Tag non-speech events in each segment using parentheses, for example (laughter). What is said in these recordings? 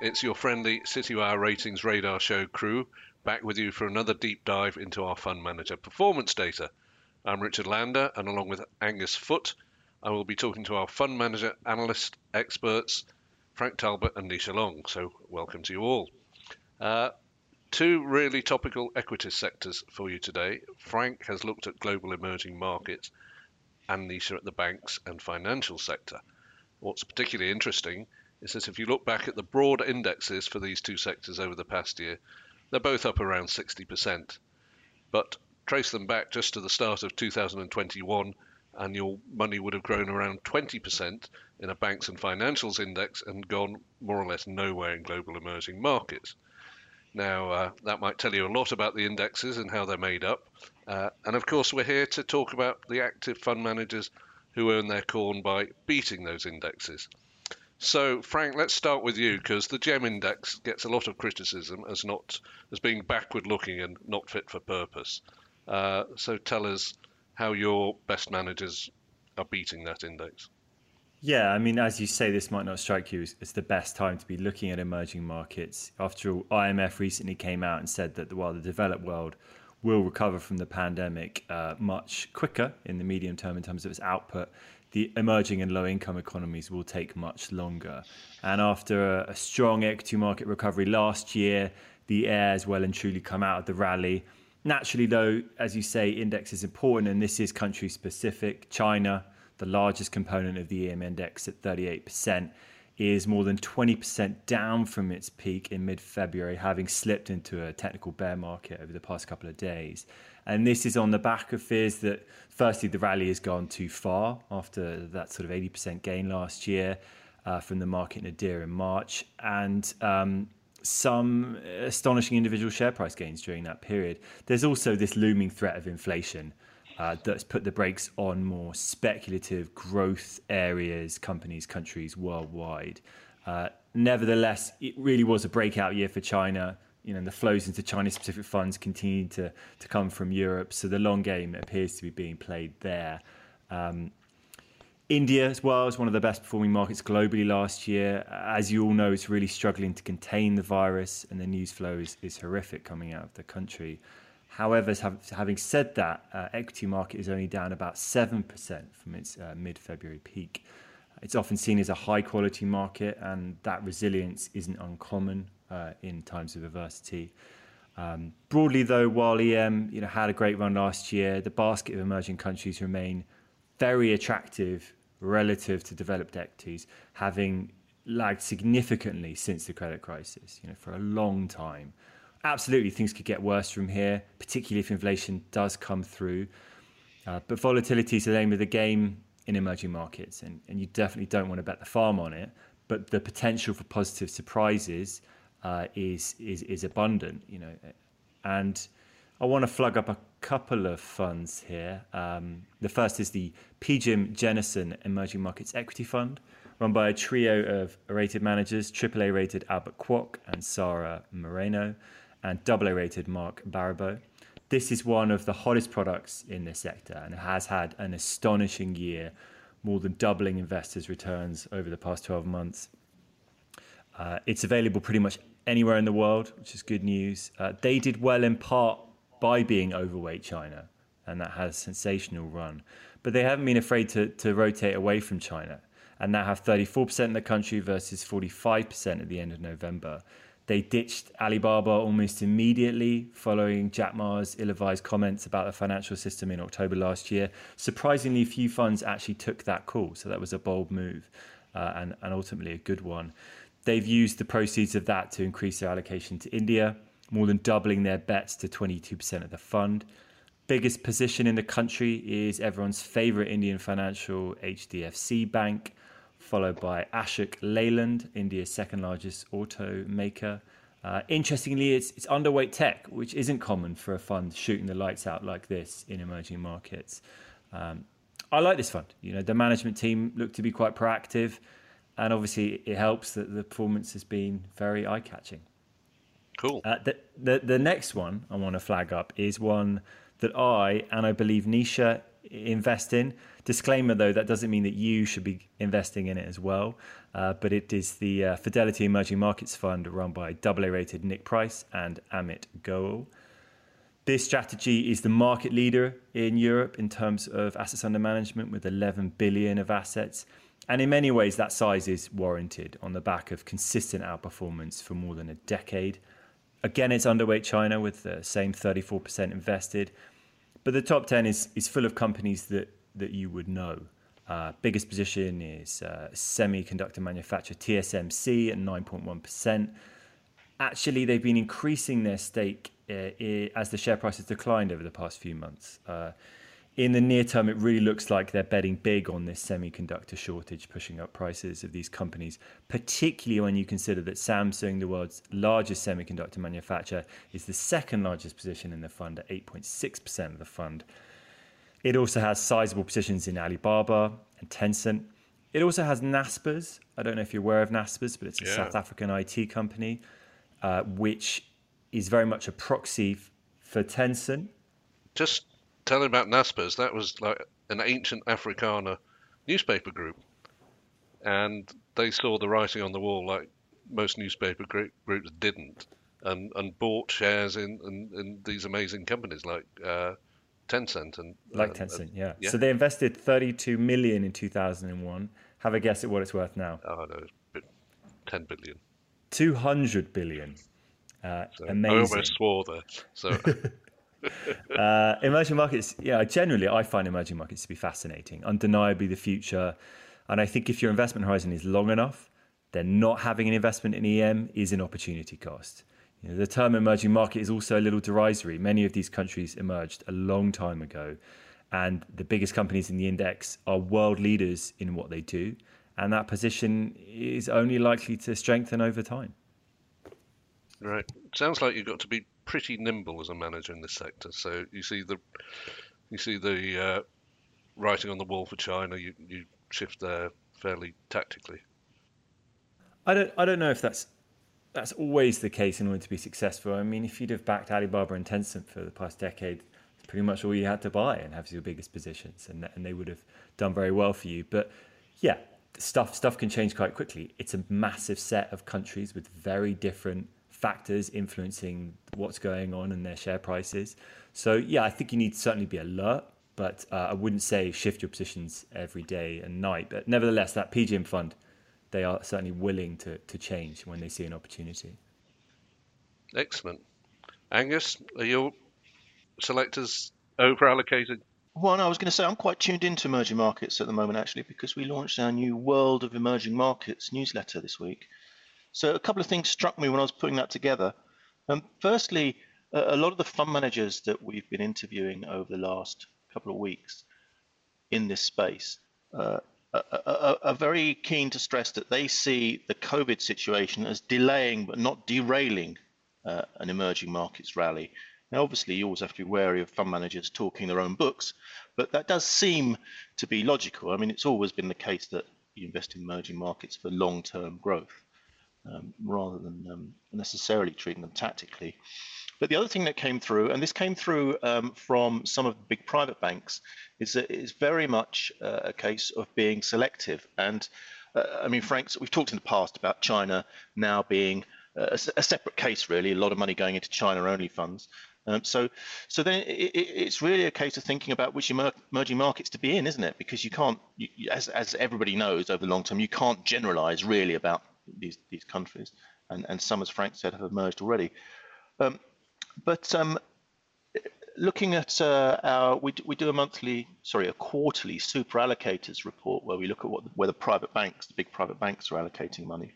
it's your friendly Citywire Ratings Radar Show crew back with you for another deep dive into our fund manager performance data. I'm Richard Lander, and along with Angus Foot, I will be talking to our fund manager analyst experts, Frank Talbot and Nisha Long. So, welcome to you all. Uh, two really topical equities sectors for you today. Frank has looked at global emerging markets, and Nisha at the banks and financial sector. What's particularly interesting is says if you look back at the broad indexes for these two sectors over the past year, they're both up around 60%. But trace them back just to the start of 2021, and your money would have grown around 20% in a banks and financials index and gone more or less nowhere in global emerging markets. Now, uh, that might tell you a lot about the indexes and how they're made up. Uh, and of course, we're here to talk about the active fund managers who earn their corn by beating those indexes. So, Frank, let's start with you because the GEM index gets a lot of criticism as not as being backward looking and not fit for purpose. Uh, so, tell us how your best managers are beating that index. Yeah, I mean, as you say, this might not strike you as, as, the best time to be looking at emerging markets. After all, IMF recently came out and said that while the developed world will recover from the pandemic uh, much quicker in the medium term in terms of its output, the emerging and low income economies will take much longer. And after a, a strong equity market recovery last year, the air has well and truly come out of the rally. Naturally, though, as you say, index is important, and this is country specific. China, the largest component of the EM index at 38%, is more than 20% down from its peak in mid February, having slipped into a technical bear market over the past couple of days. And this is on the back of fears that, firstly, the rally has gone too far after that sort of 80% gain last year uh, from the market nadir in March, and um, some astonishing individual share price gains during that period. There's also this looming threat of inflation. Uh, that's put the brakes on more speculative growth areas, companies, countries worldwide. Uh, nevertheless, it really was a breakout year for China you know the flows into Chinese specific funds continue to to come from Europe. So the long game appears to be being played there. Um, India as well is one of the best performing markets globally last year. As you all know, it's really struggling to contain the virus, and the news flow is, is horrific coming out of the country. However, having said that, uh, equity market is only down about 7% from its uh, mid February peak. It's often seen as a high quality market, and that resilience isn't uncommon uh, in times of adversity. Um, broadly, though, while EM you know had a great run last year, the basket of emerging countries remain very attractive relative to developed equities, having lagged significantly since the credit crisis. You know, for a long time. Absolutely, things could get worse from here, particularly if inflation does come through. Uh, but volatility is the name of the game in emerging markets, and, and you definitely don't want to bet the farm on it. But the potential for positive surprises uh, is is is abundant, you know. And I want to flag up a couple of funds here. Um, the first is the PGIM Jennison Emerging Markets Equity Fund, run by a trio of rated managers: AAA rated Albert Kwok and Sarah Moreno, and AA rated Mark Baribeau. This is one of the hottest products in this sector and has had an astonishing year, more than doubling investors' returns over the past 12 months. Uh, it's available pretty much anywhere in the world, which is good news. Uh, they did well in part by being overweight China, and that had a sensational run. But they haven't been afraid to, to rotate away from China, and now have 34% in the country versus 45% at the end of November. They ditched Alibaba almost immediately following Jack Ma's ill advised comments about the financial system in October last year. Surprisingly, few funds actually took that call, so that was a bold move uh, and, and ultimately a good one. They've used the proceeds of that to increase their allocation to India, more than doubling their bets to 22% of the fund. Biggest position in the country is everyone's favorite Indian financial HDFC Bank, followed by Ashok Leyland, India's second largest automaker. Uh, interestingly, it's, it's underweight tech, which isn't common for a fund shooting the lights out like this in emerging markets. Um, I like this fund. You know, the management team look to be quite proactive and obviously it helps that the performance has been very eye catching. Cool. Uh, the, the the next one I want to flag up is one that I and I believe Nisha invest in. Disclaimer though, that doesn't mean that you should be investing in it as well. Uh, but it is the uh, Fidelity Emerging Markets Fund run by AA rated Nick Price and Amit Goel. This strategy is the market leader in Europe in terms of assets under management with 11 billion of assets. And in many ways, that size is warranted on the back of consistent outperformance for more than a decade. Again, it's underweight China with the same 34% invested. But the top 10 is, is full of companies that, that you would know. Uh, biggest position is uh, semiconductor manufacturer TSMC at 9.1%. Actually, they've been increasing their stake uh, as the share price has declined over the past few months. In the near term, it really looks like they're betting big on this semiconductor shortage, pushing up prices of these companies, particularly when you consider that Samsung, the world's largest semiconductor manufacturer, is the second largest position in the fund at 8.6% of the fund. It also has sizable positions in Alibaba and Tencent. It also has Naspers. I don't know if you're aware of Naspers, but it's a yeah. South African IT company, uh, which is very much a proxy for Tencent. Just telling about Naspers, that was like an ancient Afrikaner newspaper group, and they saw the writing on the wall like most newspaper group, groups didn't, and and bought shares in in, in these amazing companies like. Uh, Tencent and like uh, Tencent, yeah. yeah. So they invested 32 million in 2001. Have a guess at what it's worth now. Oh no, 10 billion. 200 billion. Uh, so amazing. I almost swore there. So (laughs) uh, emerging markets, yeah, generally I find emerging markets to be fascinating, undeniably the future. And I think if your investment horizon is long enough, then not having an investment in EM is an opportunity cost. You know, the term emerging market is also a little derisory. Many of these countries emerged a long time ago, and the biggest companies in the index are world leaders in what they do, and that position is only likely to strengthen over time. Right. Sounds like you've got to be pretty nimble as a manager in this sector. So you see the you see the uh, writing on the wall for China. You you shift there fairly tactically. I don't I don't know if that's that's always the case in order to be successful. I mean, if you'd have backed Alibaba and Tencent for the past decade, it's pretty much all you had to buy and have your biggest positions, and and they would have done very well for you. But yeah, stuff stuff can change quite quickly. It's a massive set of countries with very different factors influencing what's going on and their share prices. So yeah, I think you need to certainly be alert, but uh, I wouldn't say shift your positions every day and night. But nevertheless, that PGIM fund, they are certainly willing to, to change when they see an opportunity. Excellent. Angus, are your selectors over allocated? Well, I was going to say I'm quite tuned into emerging markets at the moment, actually, because we launched our new World of Emerging Markets newsletter this week. So a couple of things struck me when I was putting that together. Um, firstly, a lot of the fund managers that we've been interviewing over the last couple of weeks in this space uh, are, are, very keen to stress that they see the COVID situation as delaying but not derailing uh, an emerging markets rally. Now, obviously, you always have to be wary of fund managers talking their own books, but that does seem to be logical. I mean, it's always been the case that you invest in emerging markets for long-term growth um, rather than um, necessarily treating them tactically. But the other thing that came through, and this came through um, from some of the big private banks, is that it's very much uh, a case of being selective. And uh, I mean, Frank, we've talked in the past about China now being a, a, separate case, really, a lot of money going into China-only funds. Um, so, so then it, it, it's really a case of thinking about which emerging markets to be in, isn't it? Because you can't, you, as, as everybody knows over the long term, you can't generalize really about these these countries, and and some, as Frank said, have emerged already. Um, but um, looking at uh, our, we, we do a monthly, sorry, a quarterly super allocators report where we look at what where the private banks, the big private banks, are allocating money.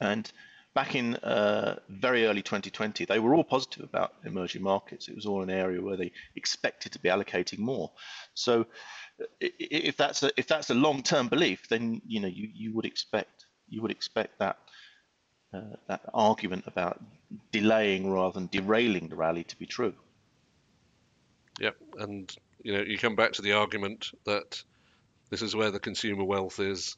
And back in uh, very early 2020, they were all positive about emerging markets. It was all an area where they expected to be allocating more. So if that's a if that's a long-term belief, then you know you you would expect you would expect that uh, that argument about delaying rather than derailing the rally to be true. Yep, and you know you come back to the argument that this is where the consumer wealth is,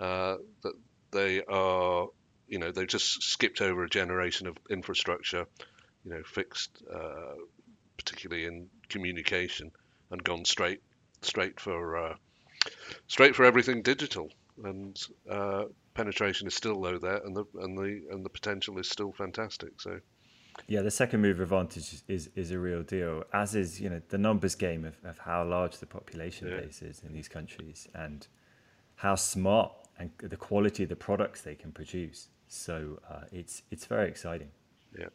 uh, that they are, you know, they've just skipped over a generation of infrastructure, you know, fixed, uh, particularly in communication, and gone straight straight for uh, straight for everything digital. And uh, penetration is still low there, and the and the and the potential is still fantastic. So. Yeah, the second mover advantage is, is a real deal, as is you know the numbers game of, of how large the population yeah. base is in these countries and how smart and the quality of the products they can produce. So uh, it's it's very exciting. Yeah,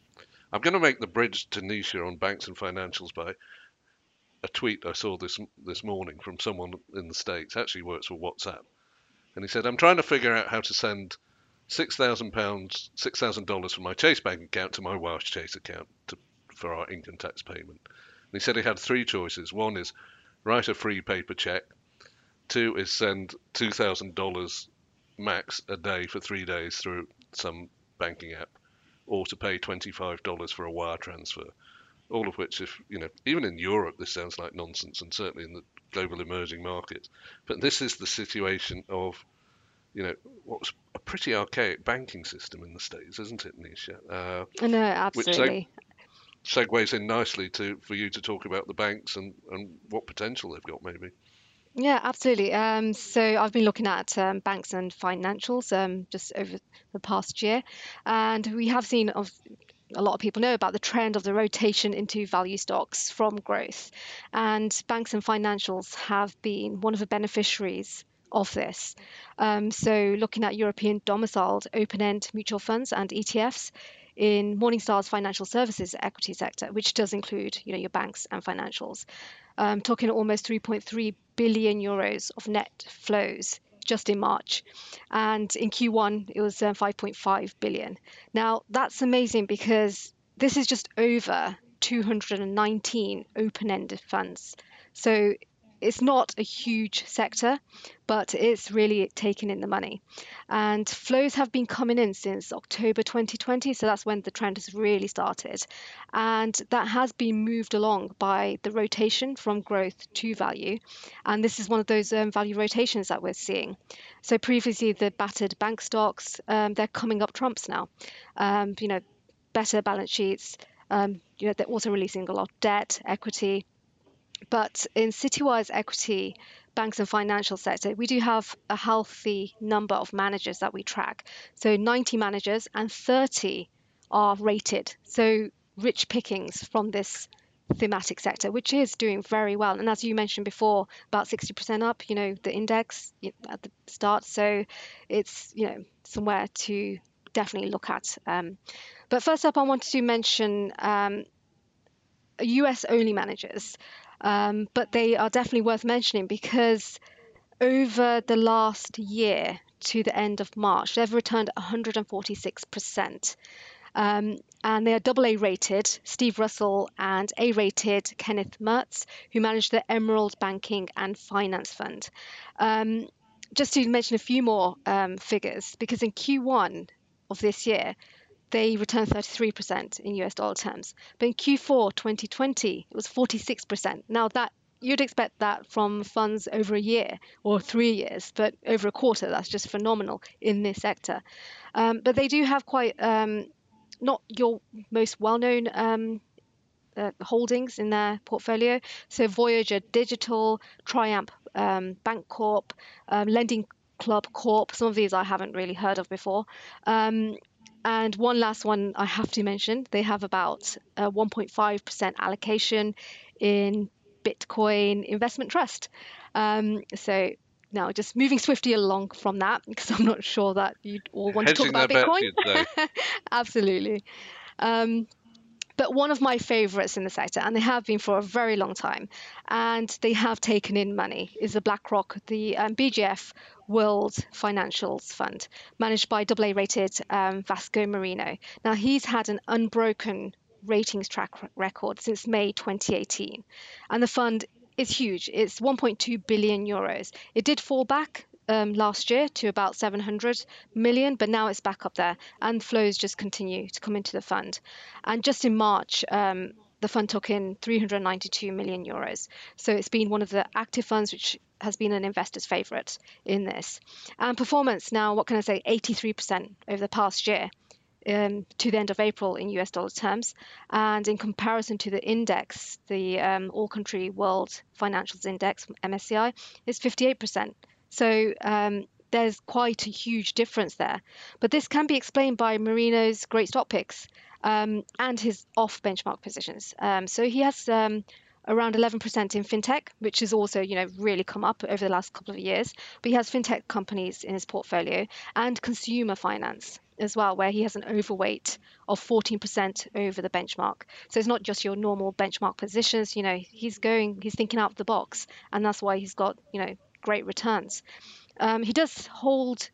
I'm going to make the bridge to Nisha on banks and financials by a tweet I saw this this morning from someone in the states. Actually, works for WhatsApp, and he said, "I'm trying to figure out how to send six thousand pounds, six thousand dollars from my Chase bank account to my Welsh Chase account to, for our income tax payment." And he said he had three choices. One is write a free paper check. Two is send two thousand dollars max a day for three days through some banking app, or to pay $25 for a wire transfer. All of which, if you know, even in Europe, this sounds like nonsense, and certainly in the global emerging markets. But this is the situation of, you know, what's a pretty archaic banking system in the states, isn't it, Nisha? Uh, no, absolutely. Which seg- segues in nicely to for you to talk about the banks and, and what potential they've got, maybe. Yeah, absolutely. Um, so I've been looking at um, banks and financials um, just over the past year, and we have seen of a lot of people know about the trend of the rotation into value stocks from growth, and banks and financials have been one of the beneficiaries of this. Um, so looking at European domiciled open-end mutual funds and ETFs, in Morningstar's financial services equity sector, which does include you know your banks and financials um, talking almost 3.3 billion euros of net flows just in March. And in Q1, it was uh, 5.5 billion. Now, that's amazing because this is just over 219 open ended funds. So it's not a huge sector, but it's really taken in the money. And flows have been coming in since October 2020, so that's when the trend has really started. And that has been moved along by the rotation from growth to value. And this is one of those um, value rotations that we're seeing. So previously, the battered bank stocks, um, they're coming up trumps now. Um, you know, better balance sheets. Um, you know, they're also releasing a lot of debt, equity, but in Citywire equity, banks and financial sector, we do have a healthy number of managers that we track. So 90 managers and 30 are rated. So rich pickings from this thematic sector, which is doing very well. And as you mentioned before, about 60% up, you know, the index at the start. So it's, you know, somewhere to definitely look at. Um, but first up, I wanted to mention um, US only managers. Um, but they are definitely worth mentioning because over the last year to the end of March, they've returned 146%. Um, and they are double A rated, Steve Russell, and A rated Kenneth Mertz, who manage the Emerald Banking and Finance Fund. Um, just to mention a few more um, figures, because in Q1 of this year, they returned 33% in US dollar terms. But in Q4 2020, it was 46%. Now that you'd expect that from funds over a year or three years, but over a quarter, that's just phenomenal in this sector. Um, but they do have quite um, not your most well-known um, uh, holdings in their portfolio. So Voyager Digital, Triumph um, Bancorp, um, Lending Club Corp. Some of these I haven't really heard of before. Um, and one last one I have to mention they have about a 1.5% allocation in Bitcoin investment trust. Um, so now just moving swiftly along from that because I'm not sure that you all want Hedging to talk about Bitcoin. (laughs) Absolutely. Um, but one of my favorites in the sector, and they have been for a very long time, and they have taken in money, is the BlackRock, the um, BGF World Financials Fund, managed by AA rated um, Vasco Moreno. Now, he's had an unbroken ratings track record since May 2018, and the fund is huge. It's 1.2 billion euros. It did fall back um, last year to about 700 million, but now it's back up there, and flows just continue to come into the fund. And just in March, um, the fund took in 392 million euros. So it's been one of the active funds which has been an investor's favorite in this. And performance now, what can I say, 83% over the past year. um, to the end of April in US dollar terms. And in comparison to the index, the um, All Country World Financials Index, MSCI, is 58%. So um, there's quite a huge difference there. But this can be explained by Moreno's great stock picks um, and his off benchmark positions. Um, so he has um, around 11% in fintech, which has also, you know, really come up over the last couple of years. But he has fintech companies in his portfolio and consumer finance as well, where he has an overweight of 14% over the benchmark. So it's not just your normal benchmark positions. You know, he's going, he's thinking out of the box, and that's why he's got, you know, great returns. Um, he does hold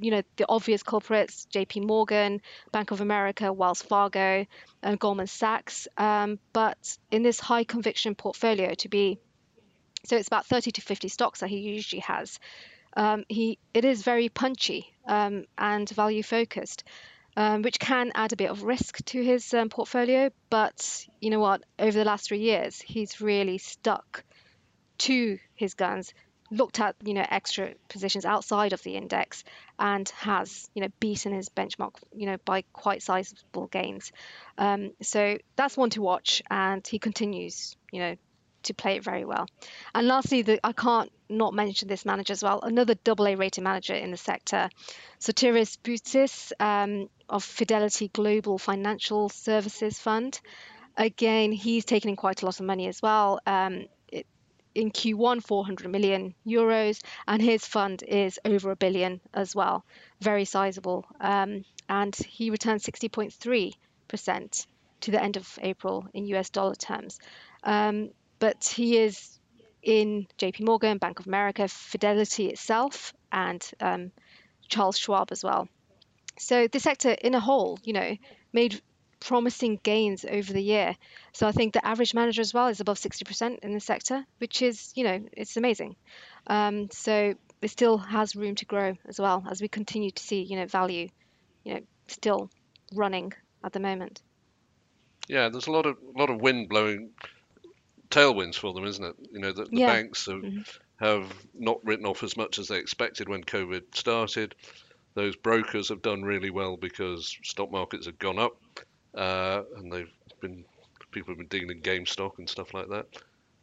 you know the obvious culprits jp morgan bank of america wells fargo and goldman sachs. Um, but in this high conviction portfolio to be so it's about 30 to 50 stocks that he usually has. Um, he it is very punchy um, and value focused um, which can add a bit of risk to his um, portfolio. But you know what? Over the last three years he's really stuck to his guns looked at you know extra positions outside of the index and has you know beaten his benchmark you know by quite sizable gains. Um, so that's one to watch and he continues you know to play it very well. And lastly the, i can't not mention this manager as well another double a rated manager in the sector sotiris boutsis um, of fidelity global financial services fund. Again he's taken in quite a lot of money as well. Um, in Q1 400 million euros, and his fund is over a billion as well, very sizable. Um, and he returned 60.3% to the end of April in US dollar terms. Um, but he is in JP Morgan, Bank of America, Fidelity itself, and um, Charles Schwab as well. So the sector in a whole, you know, made promising gains over the year. So I think the average manager as well is above 60% in the sector, which is, you know, it's amazing. Um, so it still has room to grow as well as we continue to see, you know, value, you know, still running at the moment. Yeah, there's a lot of lot of wind blowing, tailwinds for them, isn't it? You know, the, the yeah. banks have, mm-hmm. have not written off as much as they expected when COVID started. Those brokers have done really well because stock markets have gone up uh, and they've been people have been digging in GameStop and stuff like that.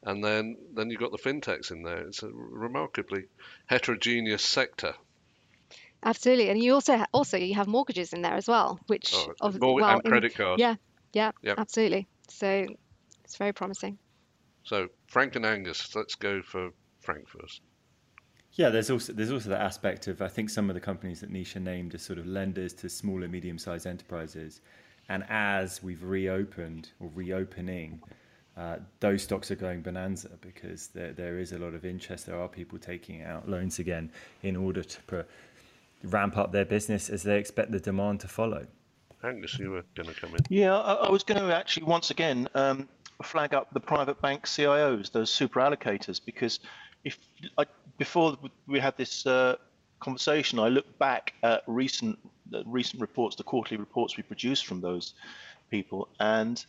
And then then you've got the fintechs in there. It's a remarkably heterogeneous sector. Absolutely, and you also also you have mortgages in there as well, which oh, of, well, and credit cards. Yeah, yeah, yep. absolutely. So it's very promising. So Frank and Angus, let's go for Frank first. Yeah, there's also there's also the aspect of I think some of the companies that Nisha named as sort of lenders to small and medium sized enterprises and as we've reopened or reopening, uh, those stocks are going bonanza because there, there is a lot of interest. There are people taking out loans again in order to pro- ramp up their business as they expect the demand to follow. Angus, you were going to come in. Yeah, I, I was going to actually once again um, flag up the private bank CIOs, those super allocators, because if I, before we had this uh, conversation, I look back at recent recent reports, the quarterly reports we produced from those people, and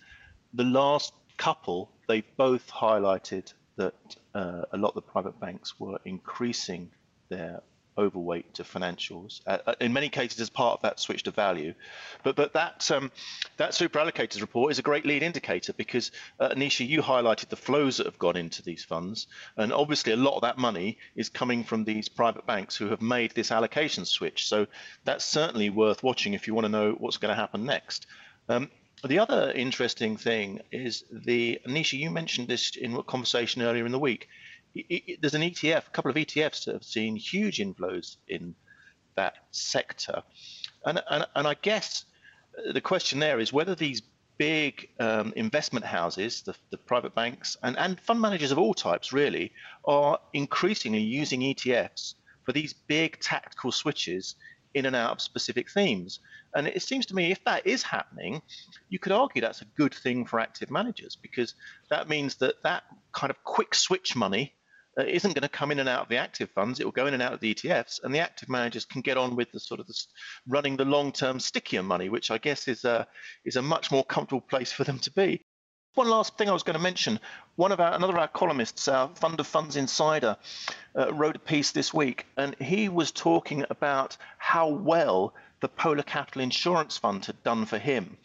the last couple, they both highlighted that uh, a lot of the private banks were increasing their overweight to financials. Uh, uh, in many cases, as part of that switch to value, but but that um, that super allocators report is a great lead indicator because uh, Anisha, you highlighted the flows that have gone into these funds, and obviously a lot of that money is coming from these private banks who have made this allocation switch. So that's certainly worth watching if you want to know what's going to happen next. Um, the other interesting thing is the Anisha, you mentioned this in a conversation earlier in the week there's an ETF, a couple of ETFs that have seen huge inflows in that sector. And, and, and I guess the question there is whether these big um, investment houses, the, the private banks, and, and fund managers of all types really, are increasingly using ETFs for these big tactical switches in and out of specific themes. And it seems to me if that is happening, you could argue that's a good thing for active managers because that means that that kind of quick switch money uh, isn't going to come in and out of the active funds. It will go in and out of the ETFs, and the active managers can get on with the sort of the, running the long-term stickier money, which I guess is a is a much more comfortable place for them to be. One last thing I was going to mention. One of our another of our columnists, our Fund of Funds Insider, uh, wrote a piece this week, and he was talking about how well the Polar Capital Insurance Fund had done for him.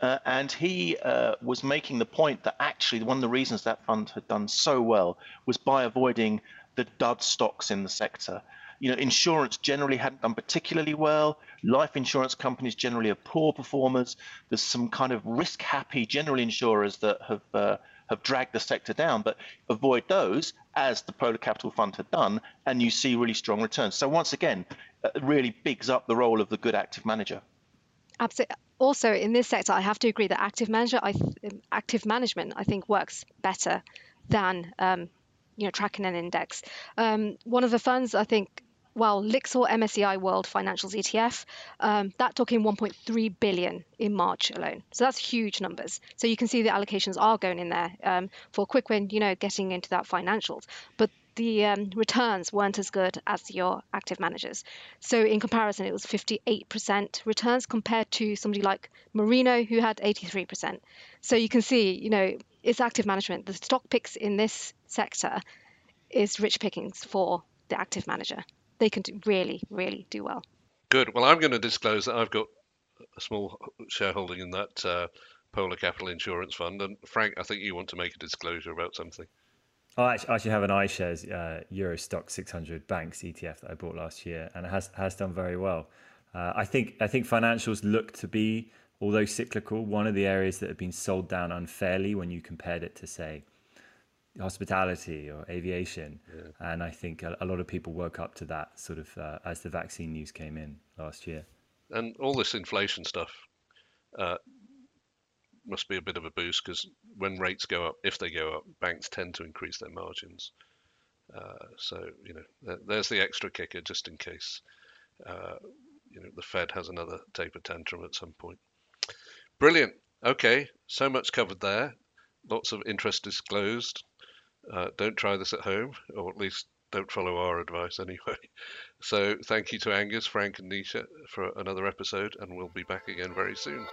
Uh, and he uh, was making the point that actually one of the reasons that fund had done so well was by avoiding the dud stocks in the sector. You know, insurance generally hadn't done particularly well. Life insurance companies generally are poor performers. There's some kind of risk-happy general insurers that have uh, have dragged the sector down, but avoid those as the Polar Capital Fund had done, and you see really strong returns. So once again, uh, really bigs up the role of the good active manager. Absolutely. Also, in this sector, I have to agree that active manager, I th- active management, I think works better than um, you know tracking an index. Um, one of the funds I think well, Lyxor MSCI World Financials ETF, um, that took in 1.3 billion in March alone. So that's huge numbers. So you can see the allocations are going in there um, for quick win, you know, getting into that financials. But the um, returns weren't as good as your active managers. So in comparison, it was 58% returns compared to somebody like Moreno who had 83%. So you can see, you know, it's active management. The stock picks in this sector is rich pickings for the active manager they can do really, really do well. Good. Well, I'm going to disclose that I've got a small shareholding in that uh, Polar Capital Insurance Fund. And Frank, I think you want to make a disclosure about something. I actually have an iShares uh, Euro Stoxx 600 Banks ETF that I bought last year, and it has has done very well. Uh, I think I think financials look to be, although cyclical, one of the areas that have been sold down unfairly when you compared it to say hospitality or aviation. Yeah. And I think a, a, lot of people woke up to that sort of uh, as the vaccine news came in last year. And all this inflation stuff uh, must be a bit of a boost because when rates go up, if they go up, banks tend to increase their margins. Uh, so you know, there's the extra kicker just in case uh, you know the Fed has another taper tantrum at some point. Brilliant. Okay, so much covered there. Lots of interest disclosed. Uh, don't try this at home, or at least don't follow our advice (laughs) anyway. So thank you to Angus, Frank, and Nisha for another episode, and we'll be back again very soon.